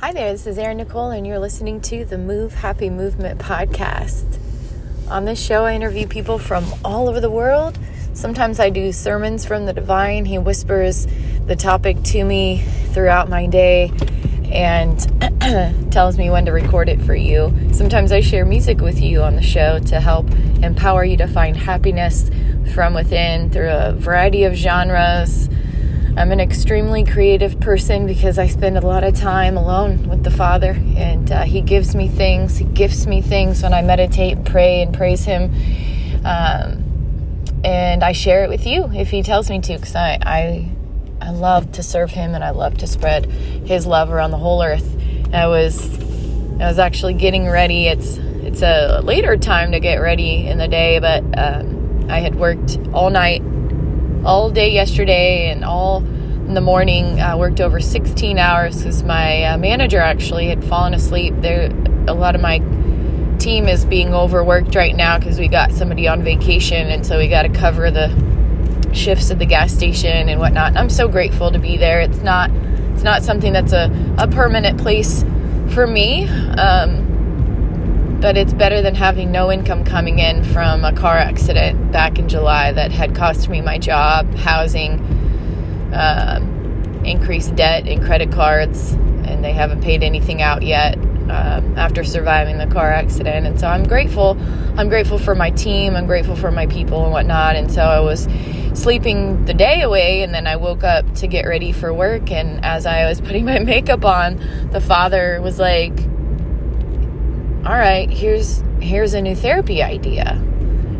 Hi there, this is Erin Nicole, and you're listening to the Move Happy Movement podcast. On this show, I interview people from all over the world. Sometimes I do sermons from the divine. He whispers the topic to me throughout my day and tells me when to record it for you. Sometimes I share music with you on the show to help empower you to find happiness from within through a variety of genres I'm an extremely creative person because I spend a lot of time alone with the Father, and uh, He gives me things. He gifts me things when I meditate and pray and praise Him. Um, and I share it with you if He tells me to, because I, I, I love to serve Him and I love to spread His love around the whole earth. I was, I was actually getting ready. It's, it's a later time to get ready in the day, but um, I had worked all night all day yesterday and all in the morning. I worked over 16 hours because my uh, manager actually had fallen asleep. There, a lot of my team is being overworked right now because we got somebody on vacation, and so we got to cover the shifts at the gas station and whatnot. And I'm so grateful to be there. It's not, it's not something that's a, a permanent place for me. Um, but it's better than having no income coming in from a car accident back in July that had cost me my job, housing, um, increased debt in credit cards, and they haven't paid anything out yet um, after surviving the car accident. And so I'm grateful. I'm grateful for my team. I'm grateful for my people and whatnot. And so I was sleeping the day away, and then I woke up to get ready for work. And as I was putting my makeup on, the father was like, all right, here's here's a new therapy idea.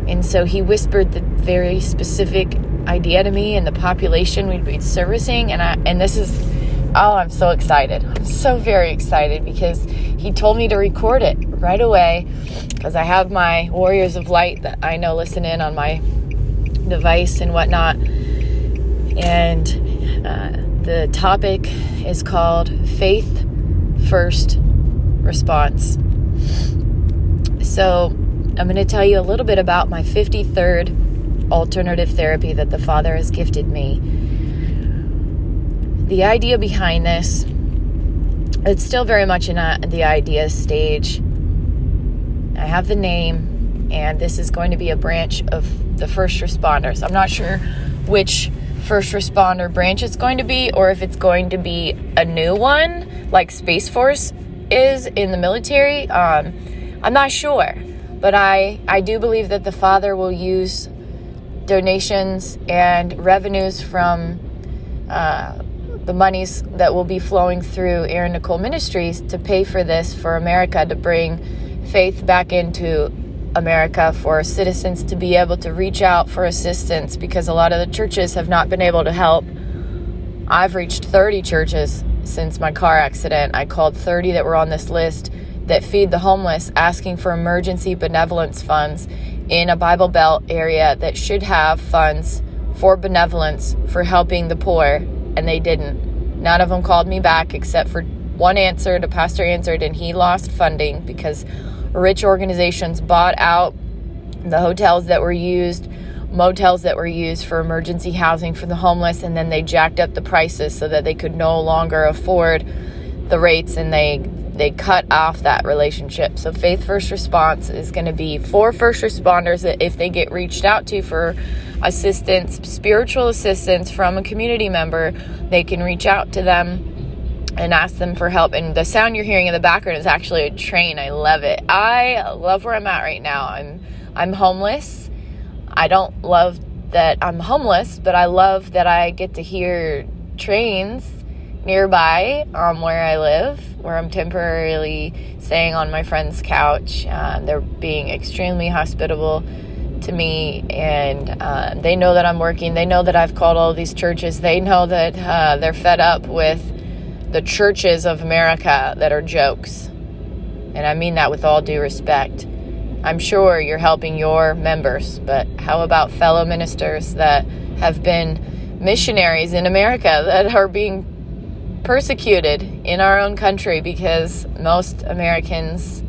And so he whispered the very specific idea to me and the population we'd be servicing and I and this is oh, I'm so excited. I'm so very excited because he told me to record it right away because I have my Warriors of Light that I know listen in on my device and whatnot. And uh, the topic is called Faith First Response. So, I'm going to tell you a little bit about my 53rd alternative therapy that the Father has gifted me. The idea behind this, it's still very much in a, the idea stage. I have the name, and this is going to be a branch of the first responders. I'm not sure which first responder branch it's going to be, or if it's going to be a new one, like Space Force is in the military. Um, I'm not sure, but I, I do believe that the Father will use donations and revenues from uh, the monies that will be flowing through Erin Nicole Ministries to pay for this for America to bring faith back into America for citizens to be able to reach out for assistance because a lot of the churches have not been able to help. I've reached 30 churches since my car accident. I called 30 that were on this list that feed the homeless, asking for emergency benevolence funds in a Bible Belt area that should have funds for benevolence for helping the poor, and they didn't. None of them called me back except for one answer. The pastor answered, and he lost funding because rich organizations bought out the hotels that were used motels that were used for emergency housing for the homeless, and then they jacked up the prices so that they could no longer afford the rates and they they cut off that relationship. So faith first response is going to be for first responders that if they get reached out to for assistance, spiritual assistance from a community member, they can reach out to them and ask them for help. And the sound you're hearing in the background is actually a train. I love it. I love where I'm at right now. I'm I'm homeless I don't love that I'm homeless, but I love that I get to hear trains nearby um, where I live, where I'm temporarily staying on my friend's couch. Uh, they're being extremely hospitable to me, and uh, they know that I'm working. They know that I've called all these churches. They know that uh, they're fed up with the churches of America that are jokes. And I mean that with all due respect. I'm sure you're helping your members, but how about fellow ministers that have been missionaries in America that are being persecuted in our own country because most Americans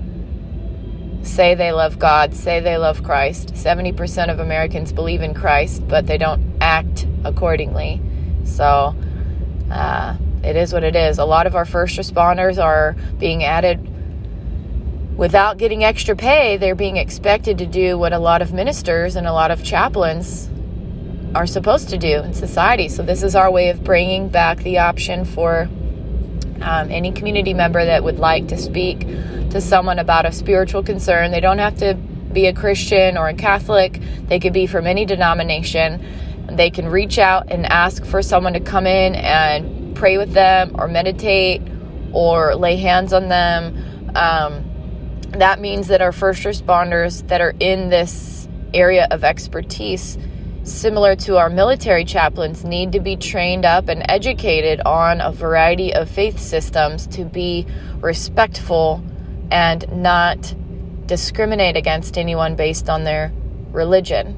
say they love God, say they love Christ. 70% of Americans believe in Christ, but they don't act accordingly. So, uh, it is what it is. A lot of our first responders are being added without getting extra pay. They're being expected to do what a lot of ministers and a lot of chaplains are supposed to do in society. So, this is our way of bringing back the option for um, any community member that would like to speak to someone about a spiritual concern. They don't have to be a Christian or a Catholic, they could be from any denomination. They can reach out and ask for someone to come in and pray with them or meditate or lay hands on them. Um, that means that our first responders that are in this area of expertise, similar to our military chaplains, need to be trained up and educated on a variety of faith systems to be respectful and not discriminate against anyone based on their religion.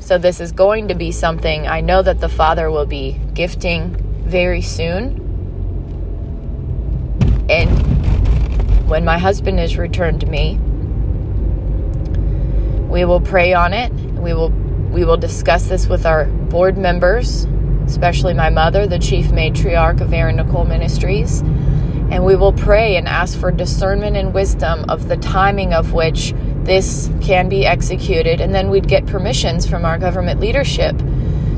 So, this is going to be something I know that the Father will be gifting very soon. And when my husband is returned to me, we will pray on it. We will we will discuss this with our board members, especially my mother, the chief matriarch of Erin Nicole Ministries and we will pray and ask for discernment and wisdom of the timing of which this can be executed. And then we'd get permissions from our government leadership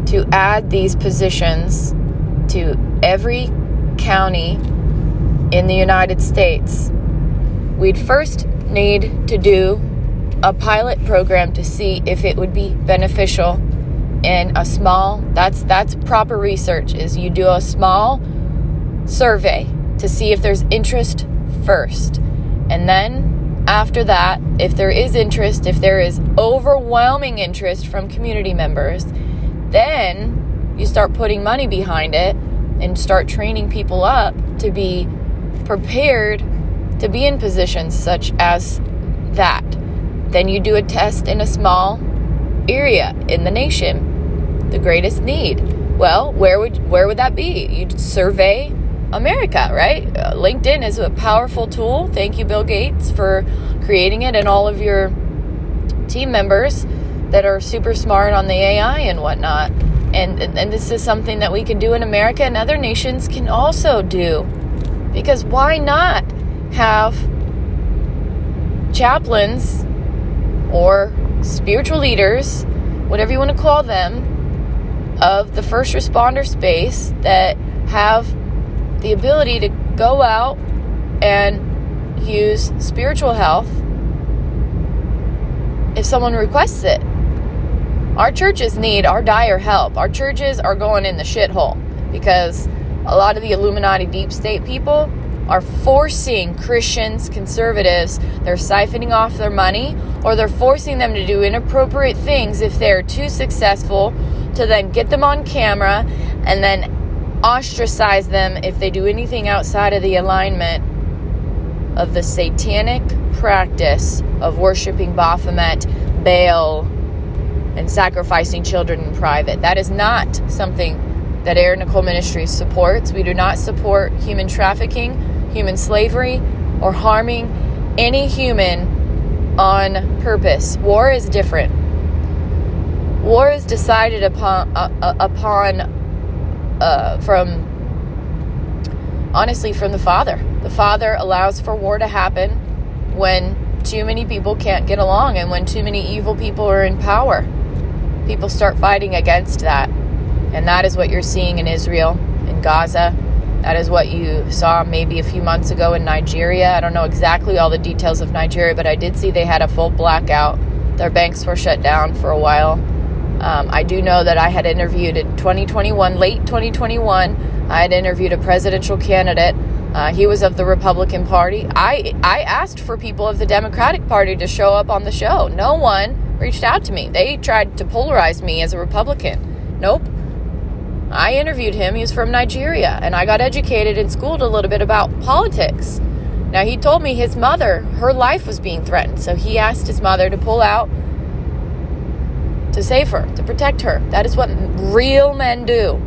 to add these positions to every county in the United States. We'd first need to do a pilot program to see if it would be beneficial in a small that's that's proper research is you do a small survey to see if there's interest first. And then after that, if there is interest, if there is overwhelming interest from community members, then you start putting money behind it and start training people up to be prepared to be in positions such as that. Then you do a test in a small area in the nation, the greatest need. Well, where would where would that be? You'd survey America, right? Uh, LinkedIn is a powerful tool. Thank you, Bill Gates, for creating it and all of your team members that are super smart on the AI and whatnot. And, and this is something that we can do in America and other nations can also do. Because why not have chaplains or spiritual leaders, whatever you want to call them, of the first responder space that have the ability to go out and use spiritual health if someone requests it. Our churches need our dire help. Our churches are going in the shithole because a lot of the Illuminati deep state people are forcing Christians, conservatives, they're siphoning off their money or they're forcing them to do inappropriate things if they're too successful to then get them on camera and then ostracize them if they do anything outside of the alignment of the satanic practice of worshiping Baphomet, Baal, and sacrificing children in private. That is not something that Erin Nicole Ministries supports. We do not support human trafficking, human slavery, or harming any human on purpose. War is different. War is decided upon uh, uh upon uh, from honestly from the Father. The Father allows for war to happen when too many people can't get along and when too many evil people are in power. People start fighting against that. And that is what you're seeing in Israel, in Gaza. That is what you saw maybe a few months ago in Nigeria. I don't know exactly all the details of Nigeria, but I did see they had a full blackout. Their banks were shut down for a while um, I do know that I had interviewed in 2021, late 2021, I had interviewed a presidential candidate. Uh, he was of the Republican Party. I I asked for people of the Democratic Party to show up on the show. No one reached out to me. They tried to polarize me as a Republican. Nope. I interviewed him. He's from Nigeria, and I got educated and schooled a little bit about politics. Now, he told me his mother, her life was being threatened, so he asked his mother to pull out to save her, to protect her. That is what real men do.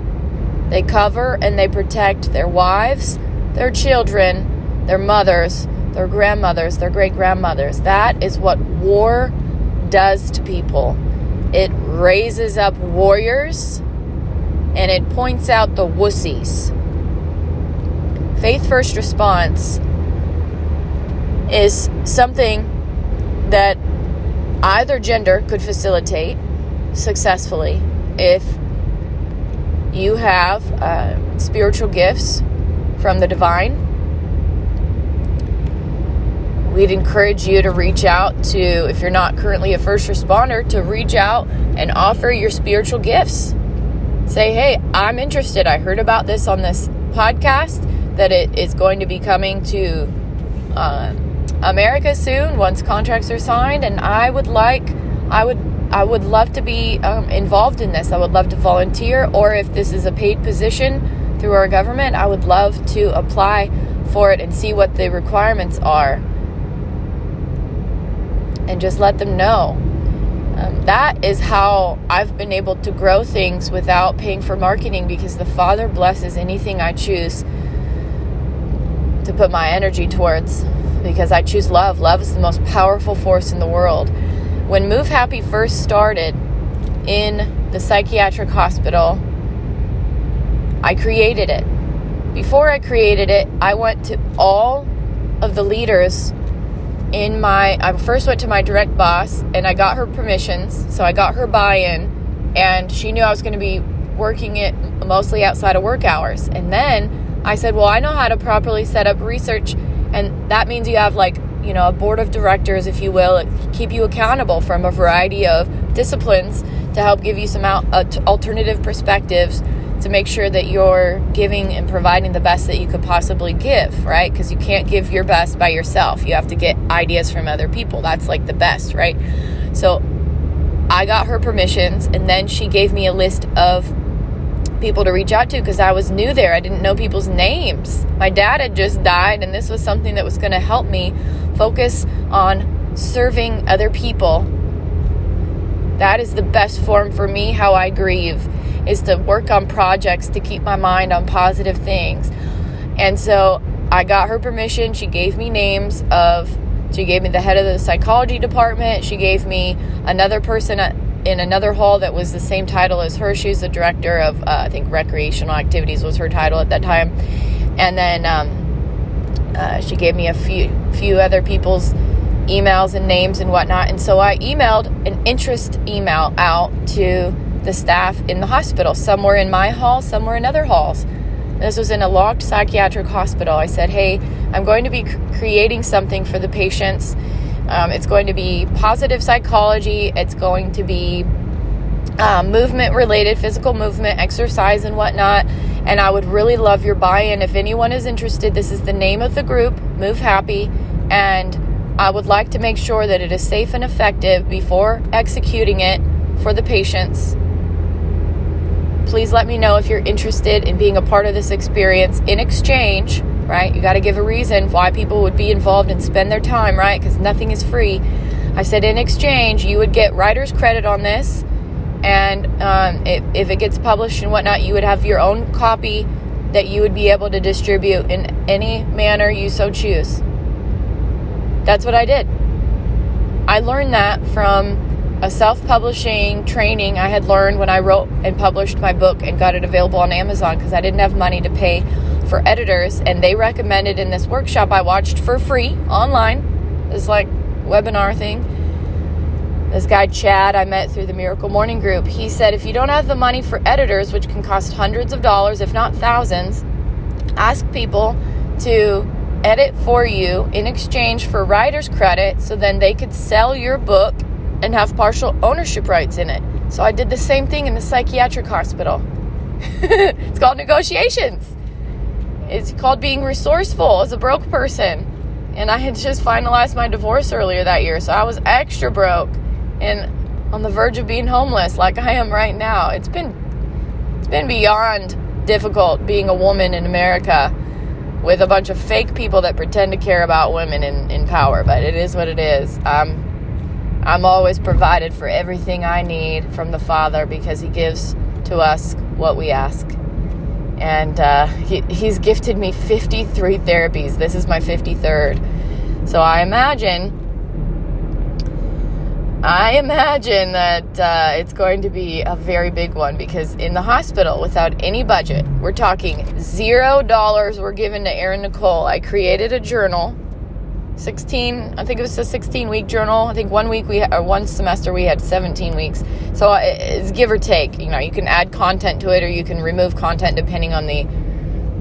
They cover and they protect their wives, their children, their mothers, their grandmothers, their great grandmothers. That is what war does to people. It raises up warriors and it points out the wussies. Faith first response is something that either gender could facilitate successfully if you have uh, spiritual gifts from the divine. We'd encourage you to reach out to, if you're not currently a first responder, to reach out and offer your spiritual gifts. Say, hey, I'm interested. I heard about this on this podcast that it is going to be coming to uh, America soon once contracts are signed, and I would like, I would, I would love to be um, involved in this. I would love to volunteer, or if this is a paid position through our government, I would love to apply for it and see what the requirements are, and just let them know. Um, that is how I've been able to grow things without paying for marketing because the Father blesses anything I choose to put my energy towards because I choose love. Love is the most powerful force in the world. When Move Happy first started in the psychiatric hospital, I created it. Before I created it, I went to all of the leaders in my I first went to my direct boss and I got her permissions, so I got her buy-in and she knew I was going to be working it mostly outside of work hours. And then I said, Well, I know how to properly set up research, and that means you have like, you know, a board of directors, if you will, keep you accountable from a variety of disciplines to help give you some uh, alternative perspectives to make sure that you're giving and providing the best that you could possibly give, right? Because you can't give your best by yourself. You have to get ideas from other people. That's like the best, right? So I got her permissions, and then she gave me a list of people to reach out to because I was new there. I didn't know people's names. My dad had just died, and this was something that was going to help me focus on serving other people. That is the best form for me how I grieve is to work on projects to keep my mind on positive things. And so I got her permission. She gave me names of she gave me the head of the psychology department. She gave me another person in another hall that was the same title as her. She was the director of, uh, I think, recreational activities was her title at that time. And then um, uh, she gave me a few few other people's emails and names and whatnot. And so I emailed an interest email out to the staff in the hospital. Some were in my hall, some were in other halls. This was in a locked psychiatric hospital. I said, Hey, I'm going to be creating something for the patients um, it's going to be positive psychology. It's going to be um, movement related, physical movement, exercise, and whatnot. And I would really love your buy in. If anyone is interested, this is the name of the group, Move Happy. And I would like to make sure that it is safe and effective before executing it for the patients. Please let me know if you're interested in being a part of this experience in exchange right? You got to give a reason why people would be involved and spend their time, right? Because nothing is free. I said in exchange, you would get writer's credit on this, and um, if, if it gets published and whatnot, you would have your own copy that you would be able to distribute in any manner you so choose. That's what I did. I learned that from a self publishing training I had learned when I wrote and published my book and got it available on Amazon because I didn't have money to pay for editors, and they recommended in this workshop I watched for free online, this like webinar thing. This guy Chad I met through the Miracle Morning group, he said if you don't have the money for editors, which can cost hundreds of dollars, if not thousands, ask people to edit for you in exchange for writer's credit so then they could sell your book and have partial ownership rights in it. So I did the same thing in the psychiatric hospital. it's called negotiations. It's called being resourceful as a broke person. And I had just finalized my divorce earlier that year, so I was extra broke and on the verge of being homeless like I am right now. It's been it's been beyond difficult being a woman in America with a bunch of fake people that pretend to care about women in, in power, but it is what it is. Um, I'm always provided for everything I need from the Father because He gives to us what we ask and uh, he, he's gifted me 53 therapies. This is my 53rd. So I imagine I imagine that uh, it's going to be a very big one because in the hospital, without any budget, we're talking zero dollars were given to Erin Nicole. I created a journal 16 i think it was a 16 week journal. I think one week we or one semester we had 17 weeks. So uh, it's give or take you know you can add content to it or you can remove content depending on the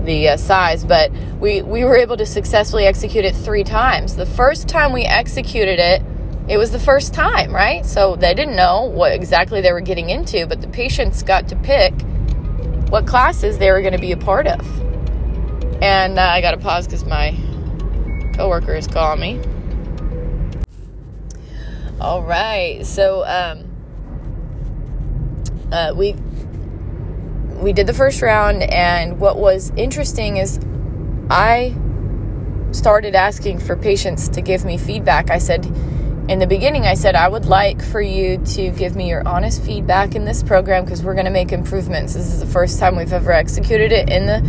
the uh, size but we we were able to successfully execute it three times. The first time we executed it it was the first time right? So they didn't know what exactly they were getting into but the patients got to pick what classes they were going to be a part of. And uh, i got to pause because my coworker is calling me. All right, so um, uh, we we did the first round, and what was interesting is I started asking for patients to give me feedback. I said in the beginning, I said I would like for you to give me your honest feedback in this program because we're going to make improvements. This is the first time we've ever executed it in the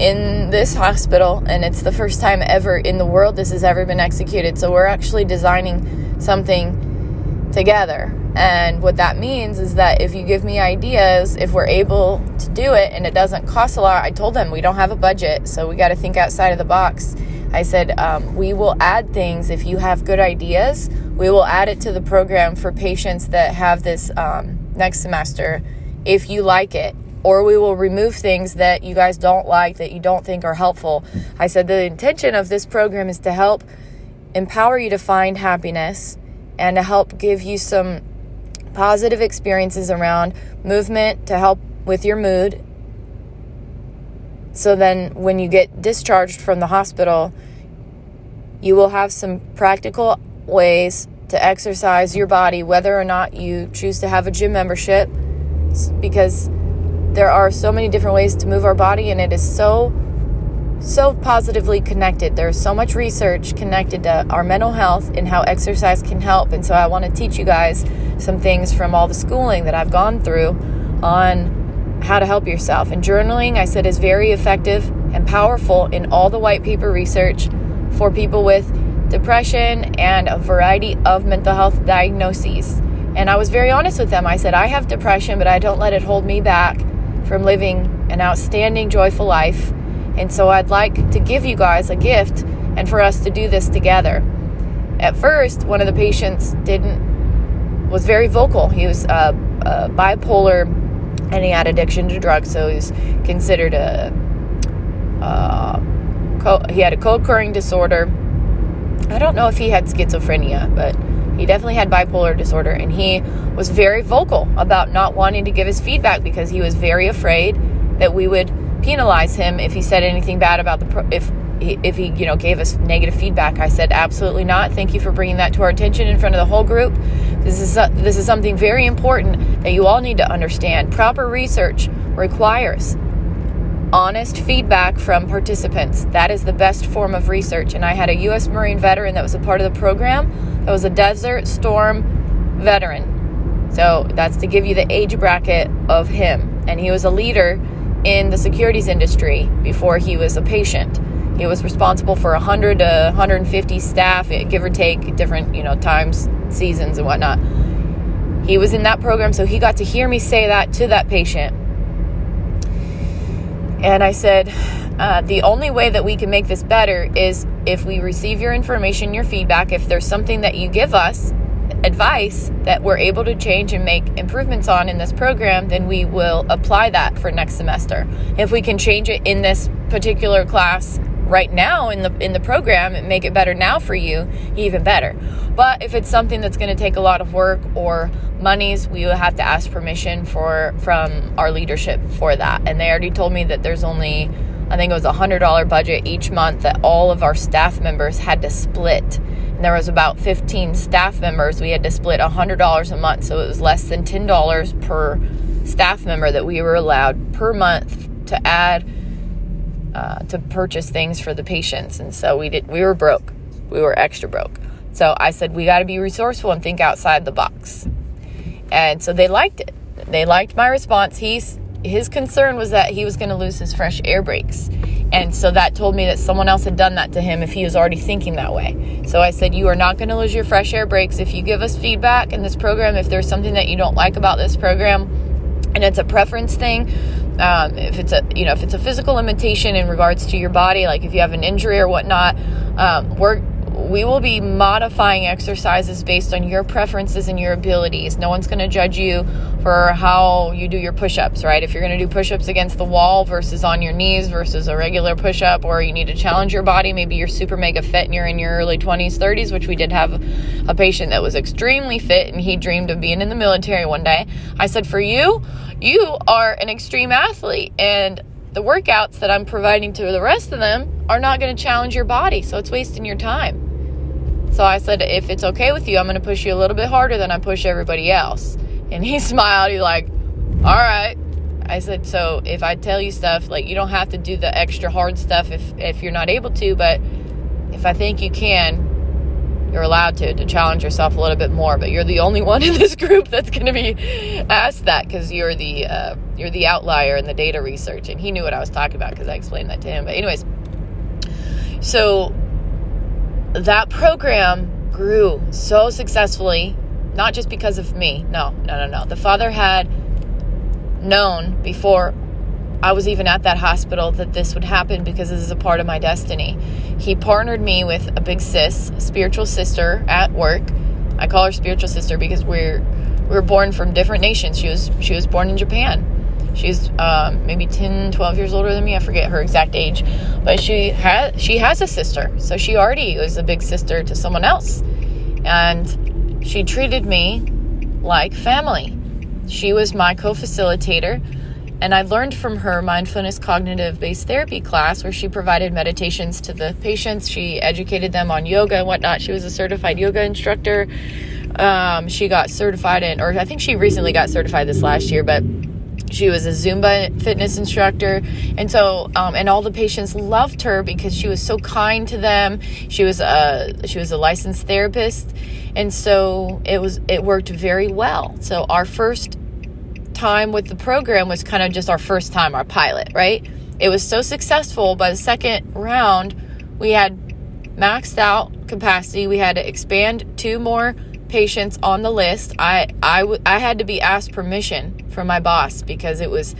in this hospital, and it's the first time ever in the world this has ever been executed. So we're actually designing something together. And what that means is that if you give me ideas, if we're able to do it and it doesn't cost a lot, I told them we don't have a budget, so we got to think outside of the box. I said, um, we will add things if you have good ideas. We will add it to the program for patients that have this um, next semester if you like it or we will remove things that you guys don't like, that you don't think are helpful. I said the intention of this program is to help empower you to find happiness and to help give you some positive experiences around movement to help with your mood. So then, when you get discharged from the hospital, you will have some practical ways to exercise your body, whether or not you choose to have a gym membership, because there are so many different ways to move our body, and it is so, so positively connected. There's so much research connected to our mental health and how exercise can help. And so, I want to teach you guys some things from all the schooling that I've gone through on how to help yourself. And journaling, I said, is very effective and powerful in all the white paper research for people with depression and a variety of mental health diagnoses. And I was very honest with them. I said, I have depression, but I don't let it hold me back from living an outstanding, joyful life. And so I'd like to give you guys a gift and for us to do this together. At first, one of the patients didn't, was very vocal. He was uh, uh, bipolar and he had addiction to drugs, so he's considered a, uh, co- he had a co occurring disorder. I don't know if he had schizophrenia, but he definitely had bipolar disorder, and he was very vocal about not wanting to give his feedback because he was very afraid that we would penalize him if he said anything bad about the pro- if he, if he you know gave us negative feedback. I said absolutely not. Thank you for bringing that to our attention in front of the whole group. This is uh, this is something very important that you all need to understand. Proper research requires honest feedback from participants. That is the best form of research. And I had a U.S. Marine veteran that was a part of the program that was a Desert Storm veteran. So that's to give you the age bracket of him. And he was a leader in the securities industry before he was a patient. He was responsible for 100 to 150 staff, give or take, different you know times, seasons, and whatnot. He was in that program, so he got to hear me say that to that patient and I said, uh, the only way that we can make this better is if we receive your information, your feedback. If there's something that you give us, advice that we're able to change and make improvements on in this program, then we will apply that for next semester. If we can change it in this particular class right now in the in the program and make it better now for you, even better. But if it's something that's going to take a lot of work or monies, we will have to ask permission for from our leadership for that. And they already told me that there's only I think it was a hundred dollar budget each month that all of our staff members had to split. And there was about 15 staff members. We had to split a hundred dollars a month, so it was less than ten dollars per staff member that we were allowed per month to add uh, to purchase things for the patients. And so we did. We were broke. We were extra broke. So I said we got to be resourceful and think outside the box. And so they liked it. They liked my response. He's his concern was that he was going to lose his fresh air breaks. And so that told me that someone else had done that to him if he was already thinking that way. So I said, You are not going to lose your fresh air breaks. If you give us feedback in this program, if there's something that you don't like about this program, and it's a preference thing, um, if it's a you know if it's a physical limitation in regards to your body, like if you have an injury or whatnot, um, we're we will be modifying exercises based on your preferences and your abilities. No one's going to judge you for how you do your push ups, right? If you're going to do push ups against the wall versus on your knees versus a regular push up, or you need to challenge your body, maybe you're super mega fit and you're in your early 20s, 30s, which we did have a patient that was extremely fit and he dreamed of being in the military one day. I said, For you, you are an extreme athlete and the workouts that I'm providing to the rest of them are not going to challenge your body, so it's wasting your time. So I said, if it's okay with you, I'm going to push you a little bit harder than I push everybody else. And he smiled. He's like, all right. I said, so if I tell you stuff, like you don't have to do the extra hard stuff if, if you're not able to, but if I think you can, you're allowed to, to challenge yourself a little bit more. But you're the only one in this group that's going to be asked that because you're the, uh, you're the outlier in the data research. And he knew what I was talking about because I explained that to him. But anyways, so that program grew so successfully, not just because of me. No, no, no, no. The father had known before I was even at that hospital that this would happen because this is a part of my destiny. He partnered me with a big sis, spiritual sister at work. I call her spiritual sister because we're we were born from different nations. She was she was born in Japan. She's um, maybe 10, 12 years older than me. I forget her exact age, but she has she has a sister, so she already was a big sister to someone else, and she treated me like family. She was my co-facilitator, and I learned from her mindfulness cognitive based therapy class where she provided meditations to the patients. She educated them on yoga and whatnot. She was a certified yoga instructor. Um, she got certified in, or I think she recently got certified this last year, but she was a Zumba fitness instructor, and so um, and all the patients loved her because she was so kind to them. She was a she was a licensed therapist, and so it was it worked very well. So our first time with the program was kind of just our first time, our pilot, right? It was so successful. By the second round, we had maxed out capacity. We had to expand two more patients on the list. I I, w- I had to be asked permission from my boss because it was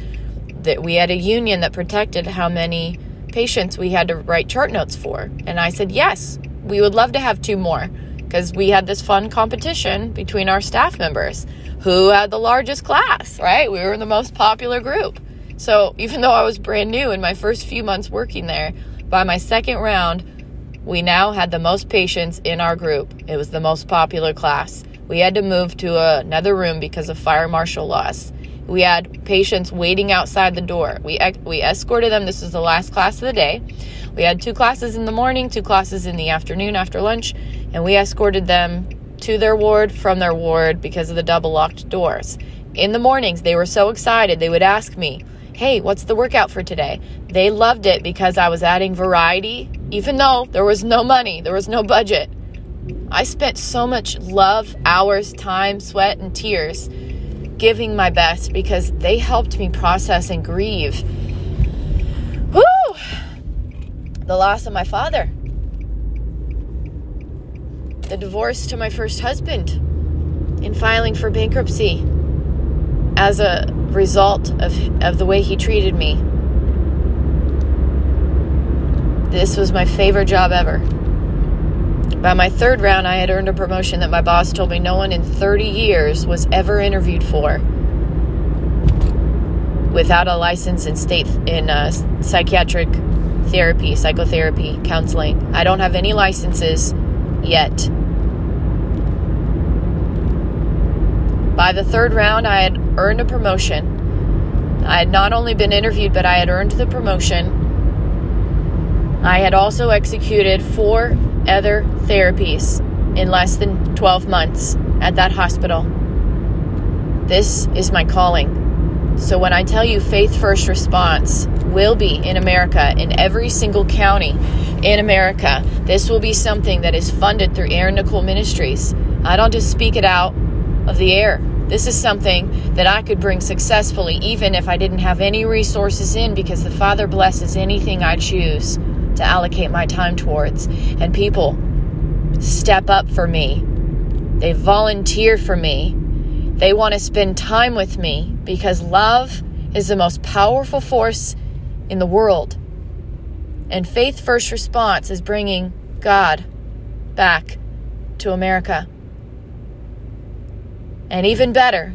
that we had a union that protected how many patients we had to write chart notes for. And I said, yes, we would love to have two more because we had this fun competition between our staff members who had the largest class, right? We were the most popular group. So even though I was brand new in my first few months working there, by my second round, we now had the most patients in our group. It was the most popular class. We had to move to another room because of fire marshal laws. We had patients waiting outside the door. We we escorted them. This was the last class of the day. We had two classes in the morning, two classes in the afternoon after lunch, and we escorted them to their ward from their ward because of the double locked doors. In the mornings, they were so excited. They would ask me, "Hey, what's the workout for today?" They loved it because I was adding variety, even though there was no money, there was no budget. I spent so much love, hours, time, sweat, and tears giving my best because they helped me process and grieve. Woo! The loss of my father. The divorce to my first husband. and filing for bankruptcy as a result of, of the way he treated me. This was my favorite job ever. By my third round, I had earned a promotion that my boss told me no one in 30 years was ever interviewed for without a license in state in uh, psychiatric therapy, psychotherapy, counseling. I don't have any licenses yet. By the third round, I had earned a promotion. I had not only been interviewed, but I had earned the promotion. I had also executed four other therapies in less than 12 months at that hospital. This is my calling. So when I tell you faith first response will be in America, in every single county in America, this will be something that is funded through Erin Nicole Ministries. I don't just speak it out of the air. This is something that I could bring successfully, even if I didn't have any resources in, because the Father blesses anything I choose to allocate my time towards. And people step up for me, they volunteer for me, they want to spend time with me because love is the most powerful force in the world. And Faith First Response is bringing God back to America. And even better,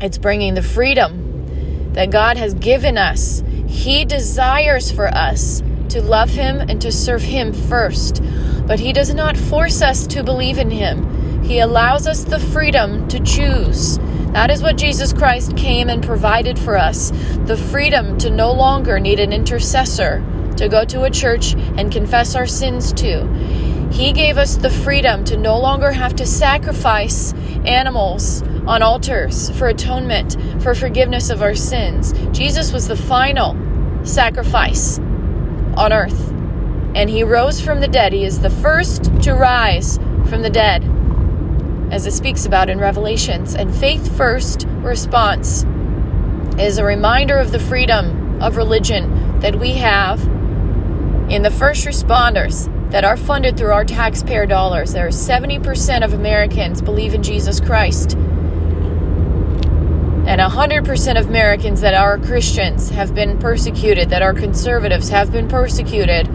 it's bringing the freedom that God has given us. He desires for us to love Him and to serve Him first, but He does not force us to believe in Him. He allows us the freedom to choose. That is what Jesus Christ came and provided for us the freedom to no longer need an intercessor to go to a church and confess our sins to. He gave us the freedom to no longer have to sacrifice animals on altars for atonement, for forgiveness of our sins. Jesus was the final sacrifice on earth. And he rose from the dead. He is the first to rise from the dead, as it speaks about in Revelations. And faith first response is a reminder of the freedom of religion that we have in the first responders that are funded through our taxpayer dollars. There are 70% of Americans believe in Jesus Christ. And 100% of Americans that are Christians have been persecuted, that are conservatives have been persecuted.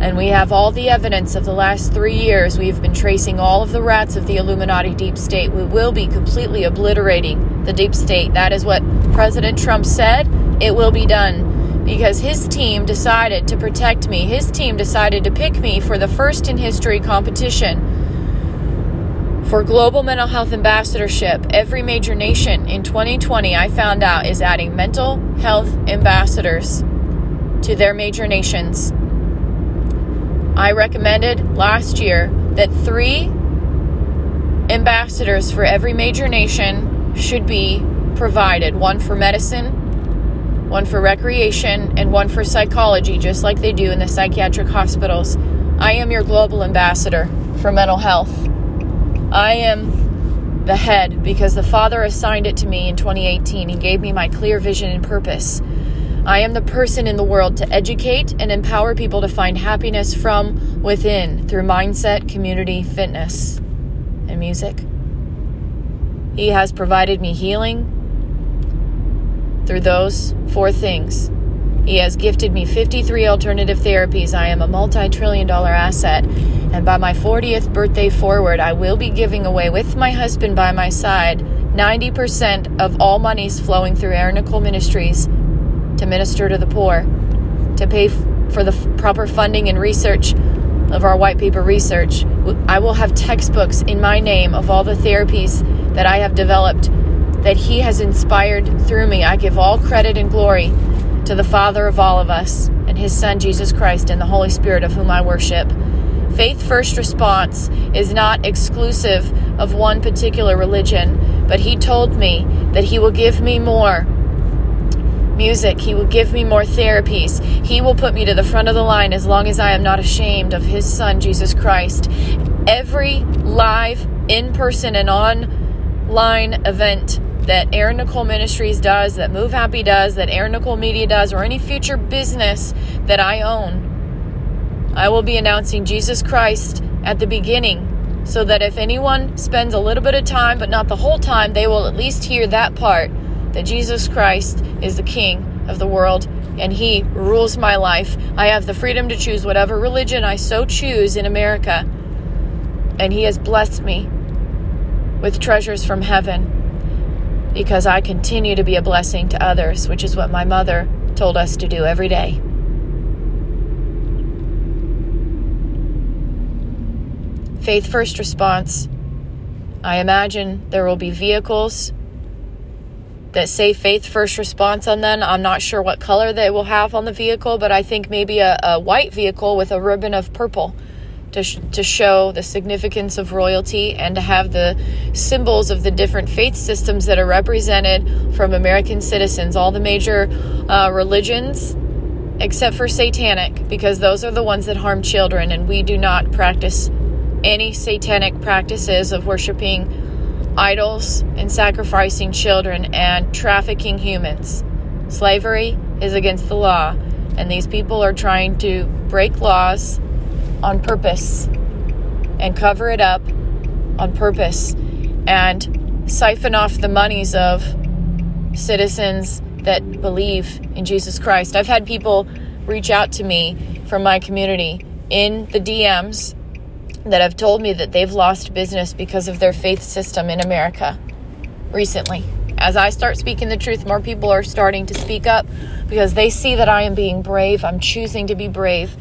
And we have all the evidence of the last three years. We've been tracing all of the rats of the Illuminati deep state. We will be completely obliterating the deep state. That is what President Trump said. It will be done because his team decided to protect me. His team decided to pick me for the first in history competition for global mental health ambassadorship. Every major nation in 2020, I found out, is adding mental health ambassadors to their major nations. I recommended last year that three ambassadors for every major nation should be provided one for medicine, one for recreation, and one for psychology, just like they do in the psychiatric hospitals. I am your global ambassador for mental health. I am the head because the Father assigned it to me in 2018. He gave me my clear vision and purpose. I am the person in the world to educate and empower people to find happiness from within through mindset, community, fitness, and music. He has provided me healing, through those four things. He has gifted me 53 alternative therapies. I am a multi trillion dollar asset. And by my 40th birthday forward, I will be giving away, with my husband by my side, 90% of all monies flowing through Erin Nicole Ministries to minister to the poor, to pay f- for the f- proper funding and research of our white paper research. I will have textbooks in my name of all the therapies that I have developed that He has inspired through me. I give all credit and glory to the Father of all of us and His Son, Jesus Christ, and the Holy Spirit of whom I worship. Faith First Response is not exclusive of one particular religion, but He told me that He will give me more music. He will give me more therapies. He will put me to the front of the line as long as I am not ashamed of His Son, Jesus Christ. Every live, in person, and online event that Erin Nicole Ministries does, that Move Happy does, that Erin Nicole Media does, or any future business that I own, I will be announcing Jesus Christ at the beginning so that if anyone spends a little bit of time, but not the whole time, they will at least hear that part that Jesus Christ is the King of the world and He rules my life. I have the freedom to choose whatever religion I so choose in America, and He has blessed me with treasures from heaven because I continue to be a blessing to others, which is what my mother told us to do every day. Faith first response. I imagine there will be vehicles that say faith first response on them. I'm not sure what color they will have on the vehicle, but I think maybe a, a white vehicle with a ribbon of purple to, sh- to show the significance of royalty and to have the symbols of the different faith systems that are represented from American citizens, all the major uh, religions, except for satanic, because those are the ones that harm children, and we do not practice any satanic practices of worshiping idols and sacrificing children and trafficking humans. Slavery is against the law, and these people are trying to break laws on purpose and cover it up on purpose and siphon off the monies of citizens that believe in Jesus Christ. I've had people reach out to me from my community in the DMs that have told me that they've lost business because of their faith system in America recently. As I start speaking the truth, more people are starting to speak up because they see that I am being brave. I'm choosing to be brave.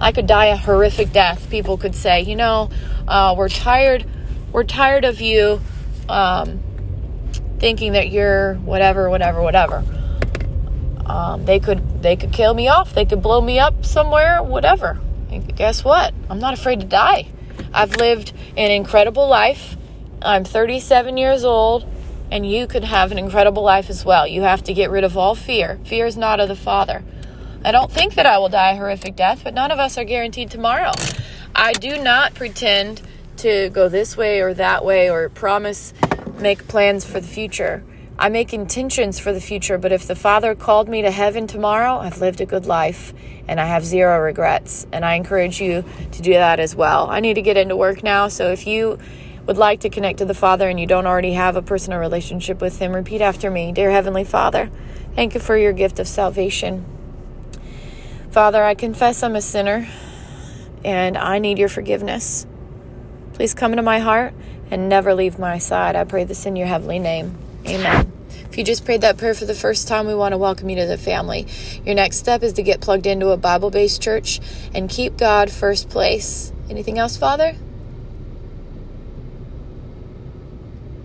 I could die a horrific death. People could say, you know, uh, we're tired. We're tired of you um, thinking that you're whatever, whatever, whatever. Um, they could they could kill me off. They could blow me up somewhere, whatever. And guess what? I'm not afraid to die. I've lived an incredible life. I'm 37 years old, and you could have an incredible life as well. You have to get rid of all fear. Fear is not of the Father. I don't think that I will die a horrific death, but none of us are guaranteed tomorrow. I do not pretend to go this way or that way or promise make plans for the future. I make intentions for the future, but if the Father called me to heaven tomorrow, I've lived a good life and I have zero regrets. And I encourage you to do that as well. I need to get into work now, so if you would like to connect to the Father and you don't already have a personal relationship with Him, repeat after me Dear Heavenly Father, thank you for your gift of salvation. Father, I confess I'm a sinner and I need your forgiveness. Please come into my heart and never leave my side. I pray this in your heavenly name. Amen. If you just prayed that prayer for the first time, we want to welcome you to the family. Your next step is to get plugged into a Bible based church and keep God first place. Anything else, Father?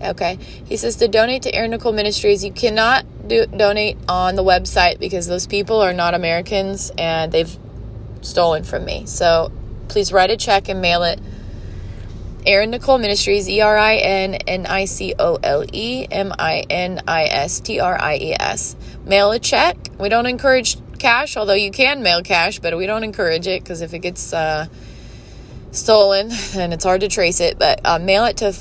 Okay. He says to donate to Erin Nicole Ministries. You cannot do, donate on the website because those people are not Americans and they've stolen from me. So please write a check and mail it Erin Nicole Ministries, E R I N N I C O L E M I N I S T R I E S. Mail a check. We don't encourage cash, although you can mail cash, but we don't encourage it because if it gets uh, stolen, then it's hard to trace it. But uh, mail it to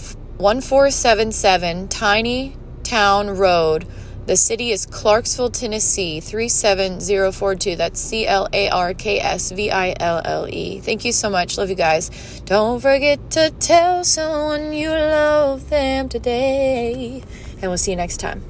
1477 Tiny Town Road. The city is Clarksville, Tennessee, 37042. That's C L A R K S V I L L E. Thank you so much. Love you guys. Don't forget to tell someone you love them today. And we'll see you next time.